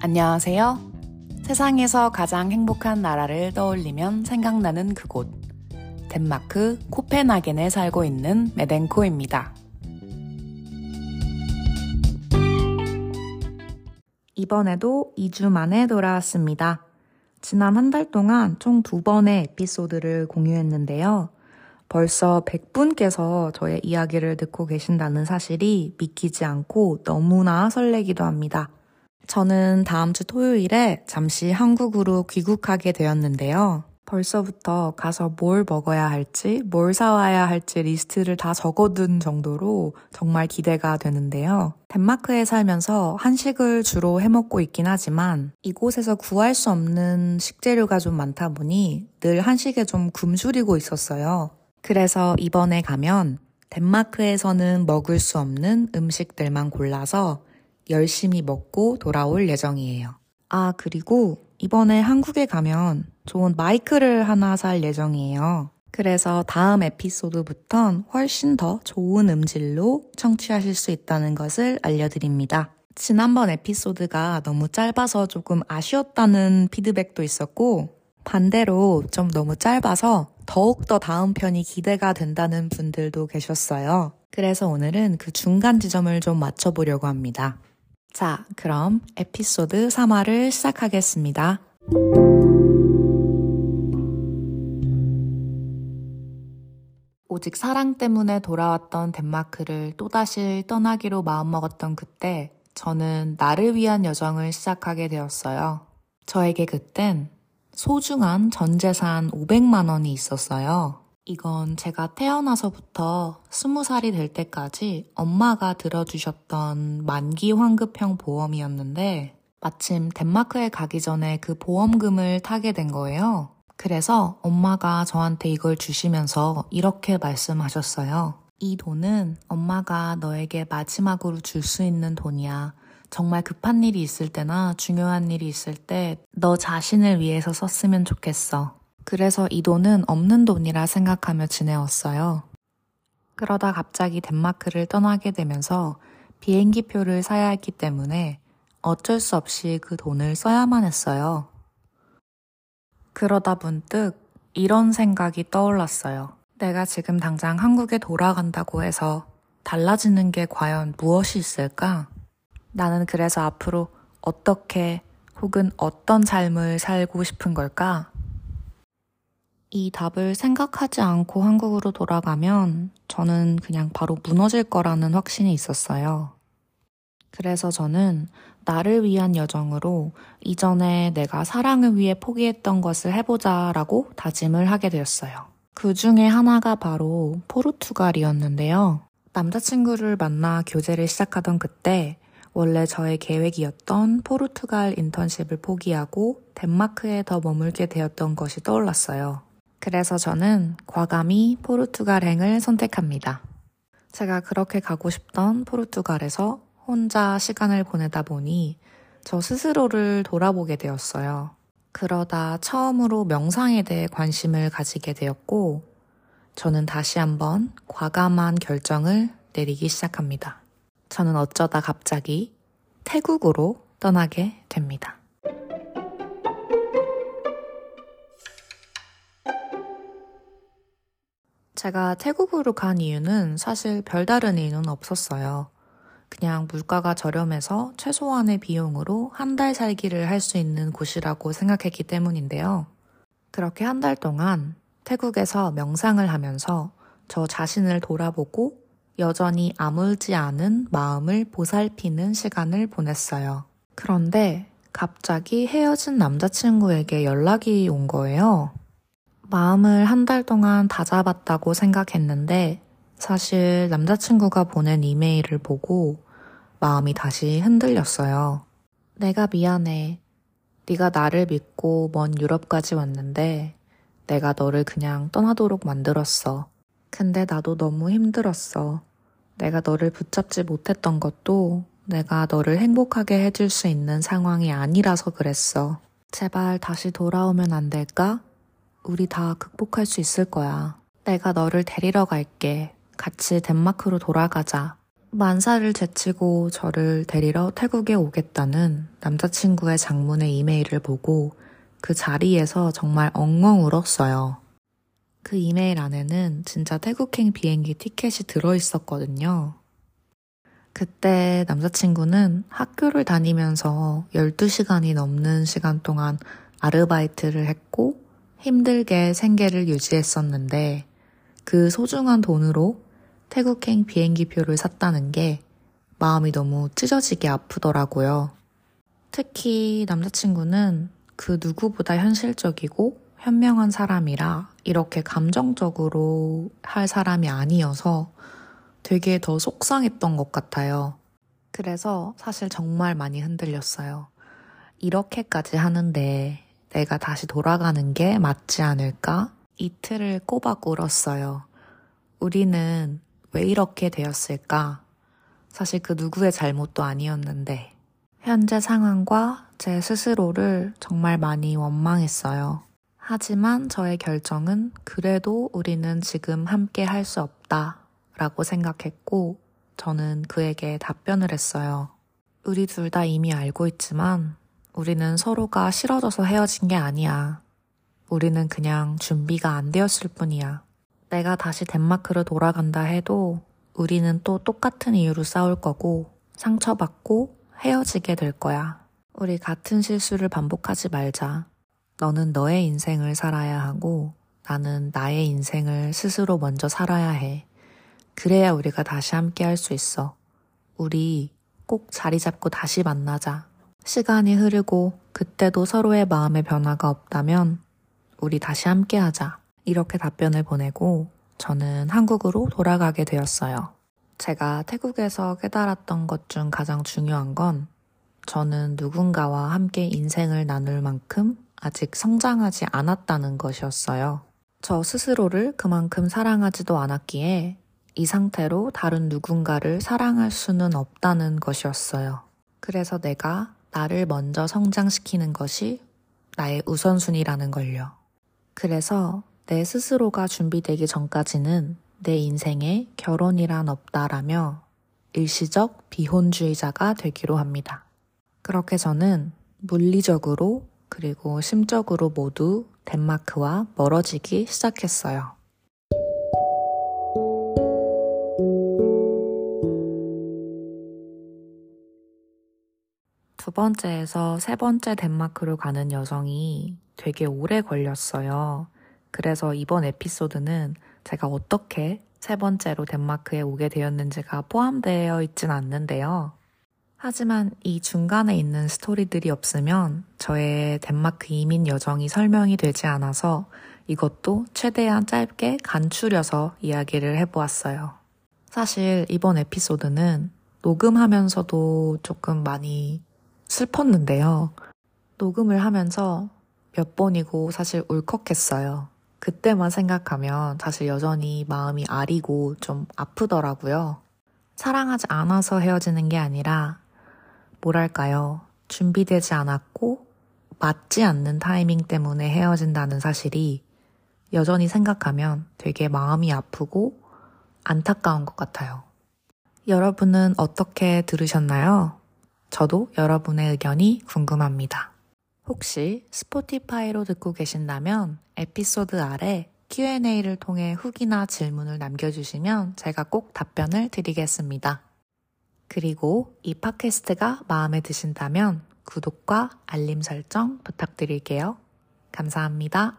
안녕하세요. 세상에서 가장 행복한 나라를 떠올리면 생각나는 그곳. 덴마크 코펜하겐에 살고 있는 메덴코입니다. 이번에도 2주 만에 돌아왔습니다. 지난 한 달 동안 총 두 번의 에피소드를 공유했는데요. 벌써 100분께서 저의 이야기를 듣고 계신다는 사실이 믿기지 않고 너무나 설레기도 합니다. 저는 다음 주 토요일에 잠시 한국으로 귀국하게 되었는데요. 벌써부터 가서 뭘 먹어야 할지, 뭘 사와야 할지 리스트를 다 적어둔 정도로 정말 기대가 되는데요. 덴마크에 살면서 한식을 주로 해먹고 있긴 하지만 이곳에서 구할 수 없는 식재료가 좀 많다 보니 늘 한식에 좀 굶주리고 있었어요. 그래서 이번에 가면 덴마크에서는 먹을 수 없는 음식들만 골라서 열심히 먹고 돌아올 예정이에요. 아, 그리고 이번에 한국에 가면 좋은 마이크를 하나 살 예정이에요. 그래서 다음 에피소드부턴 훨씬 더 좋은 음질로 청취하실 수 있다는 것을 알려드립니다. 지난번 에피소드가 너무 짧아서 조금 아쉬웠다는 피드백도 있었고, 반대로 좀 너무 짧아서 더욱더 다음 편이 기대가 된다는 분들도 계셨어요. 그래서 오늘은 그 중간 지점을 좀 맞춰보려고 합니다. 자, 그럼 에피소드 3화를 시작하겠습니다. 오직 사랑 때문에 돌아왔던 덴마크를 또다시 떠나기로 마음먹었던 그때 저는 나를 위한 여정을 시작하게 되었어요. 저에게 그땐 소중한 전 재산 500만 원이 있었어요. 이건 제가 태어나서부터 스무 살이 될 때까지 엄마가 들어주셨던 만기 환급형 보험이었는데 마침 덴마크에 가기 전에 그 보험금을 타게 된 거예요. 그래서 엄마가 저한테 이걸 주시면서 이렇게 말씀하셨어요. 이 돈은 엄마가 너에게 마지막으로 줄 수 있는 돈이야. 정말 급한 일이 있을 때나 중요한 일이 있을 때 너 자신을 위해서 썼으면 좋겠어. 그래서 이 돈은 없는 돈이라 생각하며 지내왔어요. 그러다 갑자기 덴마크를 떠나게 되면서 비행기표를 사야 했기 때문에 어쩔 수 없이 그 돈을 써야만 했어요. 그러다 문득 이런 생각이 떠올랐어요. 내가 지금 당장 한국에 돌아간다고 해서 달라지는 게 과연 무엇이 있을까? 나는 그래서 앞으로 어떻게 혹은 어떤 삶을 살고 싶은 걸까? 이 답을 생각하지 않고 한국으로 돌아가면 저는 그냥 바로 무너질 거라는 확신이 있었어요. 그래서 저는 나를 위한 여정으로 이전에 내가 사랑을 위해 포기했던 것을 해보자 라고 다짐을 하게 되었어요. 그 중에 하나가 바로 포르투갈이었는데요. 남자친구를 만나 교제를 시작하던 그때 원래 저의 계획이었던 포르투갈 인턴십을 포기하고 덴마크에 더 머물게 되었던 것이 떠올랐어요. 그래서 저는 과감히 포르투갈행을 선택합니다. 제가 그렇게 가고 싶던 포르투갈에서 혼자 시간을 보내다 보니 저 스스로를 돌아보게 되었어요. 그러다 처음으로 명상에 대해 관심을 가지게 되었고, 저는 다시 한번 과감한 결정을 내리기 시작합니다. 저는 어쩌다 갑자기 태국으로 떠나게 됩니다. 제가 태국으로 간 이유는 사실 별다른 이유는 없었어요. 그냥 물가가 저렴해서 최소한의 비용으로 한 달 살기를 할 수 있는 곳이라고 생각했기 때문인데요. 그렇게 한 달 동안 태국에서 명상을 하면서 저 자신을 돌아보고 여전히 아물지 않은 마음을 보살피는 시간을 보냈어요. 그런데 갑자기 헤어진 남자친구에게 연락이 온 거예요. 마음을 한 달 동안 다잡았다고 생각했는데 사실 남자친구가 보낸 이메일을 보고 마음이 다시 흔들렸어요. 내가 미안해. 네가 나를 믿고 먼 유럽까지 왔는데 내가 너를 그냥 떠나도록 만들었어. 근데 나도 너무 힘들었어. 내가 너를 붙잡지 못했던 것도 내가 너를 행복하게 해줄 수 있는 상황이 아니라서 그랬어. 제발 다시 돌아오면 안 될까? 우리 다 극복할 수 있을 거야. 내가 너를 데리러 갈게. 같이 덴마크로 돌아가자. 만사를 제치고 저를 데리러 태국에 오겠다는 남자친구의 장문의 이메일을 보고 그 자리에서 정말 엉엉 울었어요. 그 이메일 안에는 진짜 태국행 비행기 티켓이 들어 있었거든요. 그때 남자친구는 학교를 다니면서 12시간이 넘는 시간 동안 아르바이트를 했고 힘들게 생계를 유지했었는데 그 소중한 돈으로 태국행 비행기표를 샀다는 게 마음이 너무 찢어지게 아프더라고요. 특히 남자친구는 그 누구보다 현실적이고 현명한 사람이라 이렇게 감정적으로 할 사람이 아니어서 되게 더 속상했던 것 같아요. 그래서 사실 정말 많이 흔들렸어요. 이렇게까지 하는데 내가 다시 돌아가는 게 맞지 않을까? 이틀을 꼬박 울었어요. 우리는 왜 이렇게 되었을까? 사실 그 누구의 잘못도 아니었는데, 현재 상황과 제 스스로를 정말 많이 원망했어요. 하지만 저의 결정은 그래도 우리는 지금 함께 할 수 없다 라고 생각했고, 저는 그에게 답변을 했어요. 우리 둘 다 이미 알고 있지만, 우리는 서로가 싫어져서 헤어진 게 아니야. 우리는 그냥 준비가 안 되었을 뿐이야. 내가 다시 덴마크로 돌아간다 해도 우리는 또 똑같은 이유로 싸울 거고 상처받고 헤어지게 될 거야. 우리 같은 실수를 반복하지 말자. 너는 너의 인생을 살아야 하고 나는 나의 인생을 스스로 먼저 살아야 해. 그래야 우리가 다시 함께 할 수 있어. 우리 꼭 자리 잡고 다시 만나자. 시간이 흐르고 그때도 서로의 마음의 변화가 없다면 우리 다시 함께 하자. 이렇게 답변을 보내고 저는 한국으로 돌아가게 되었어요. 제가 태국에서 깨달았던 것 중 가장 중요한 건 저는 누군가와 함께 인생을 나눌 만큼 아직 성장하지 않았다는 것이었어요. 저 스스로를 그만큼 사랑하지도 않았기에 이 상태로 다른 누군가를 사랑할 수는 없다는 것이었어요. 그래서 내가 나를 먼저 성장시키는 것이 나의 우선순위라는 걸요. 그래서 내 스스로가 준비되기 전까지는 내 인생에 결혼이란 없다라며 일시적 비혼주의자가 되기로 합니다. 그렇게 저는 물리적으로 그리고 심적으로 모두 덴마크와 멀어지기 시작했어요. 번째에서 세 번째 덴마크로 가는 여정이 되게 오래 걸렸어요. 그래서 이번 에피소드는 제가 어떻게 세 번째로 덴마크에 오게 되었는지가 포함되어 있진 않는데요. 하지만 이 중간에 있는 스토리들이 없으면 저의 덴마크 이민 여정이 설명이 되지 않아서 이것도 최대한 짧게 간추려서 이야기를 해보았어요. 사실 이번 에피소드는 녹음하면서도 조금 많이 슬펐는데요. 녹음을 하면서 몇 번이고 사실 울컥했어요. 그때만 생각하면 사실 여전히 마음이 아리고 좀 아프더라고요. 사랑하지 않아서 헤어지는 게 아니라, 뭐랄까요. 준비되지 않았고, 맞지 않는 타이밍 때문에 헤어진다는 사실이 여전히 생각하면 되게 마음이 아프고 안타까운 것 같아요. 여러분은 어떻게 들으셨나요? 저도 여러분의 의견이 궁금합니다. 혹시 스포티파이로 듣고 계신다면 에피소드 아래 Q&A를 통해 후기나 질문을 남겨주시면 제가 꼭 답변을 드리겠습니다. 그리고 이 팟캐스트가 마음에 드신다면 구독과 알림 설정 부탁드릴게요. 감사합니다.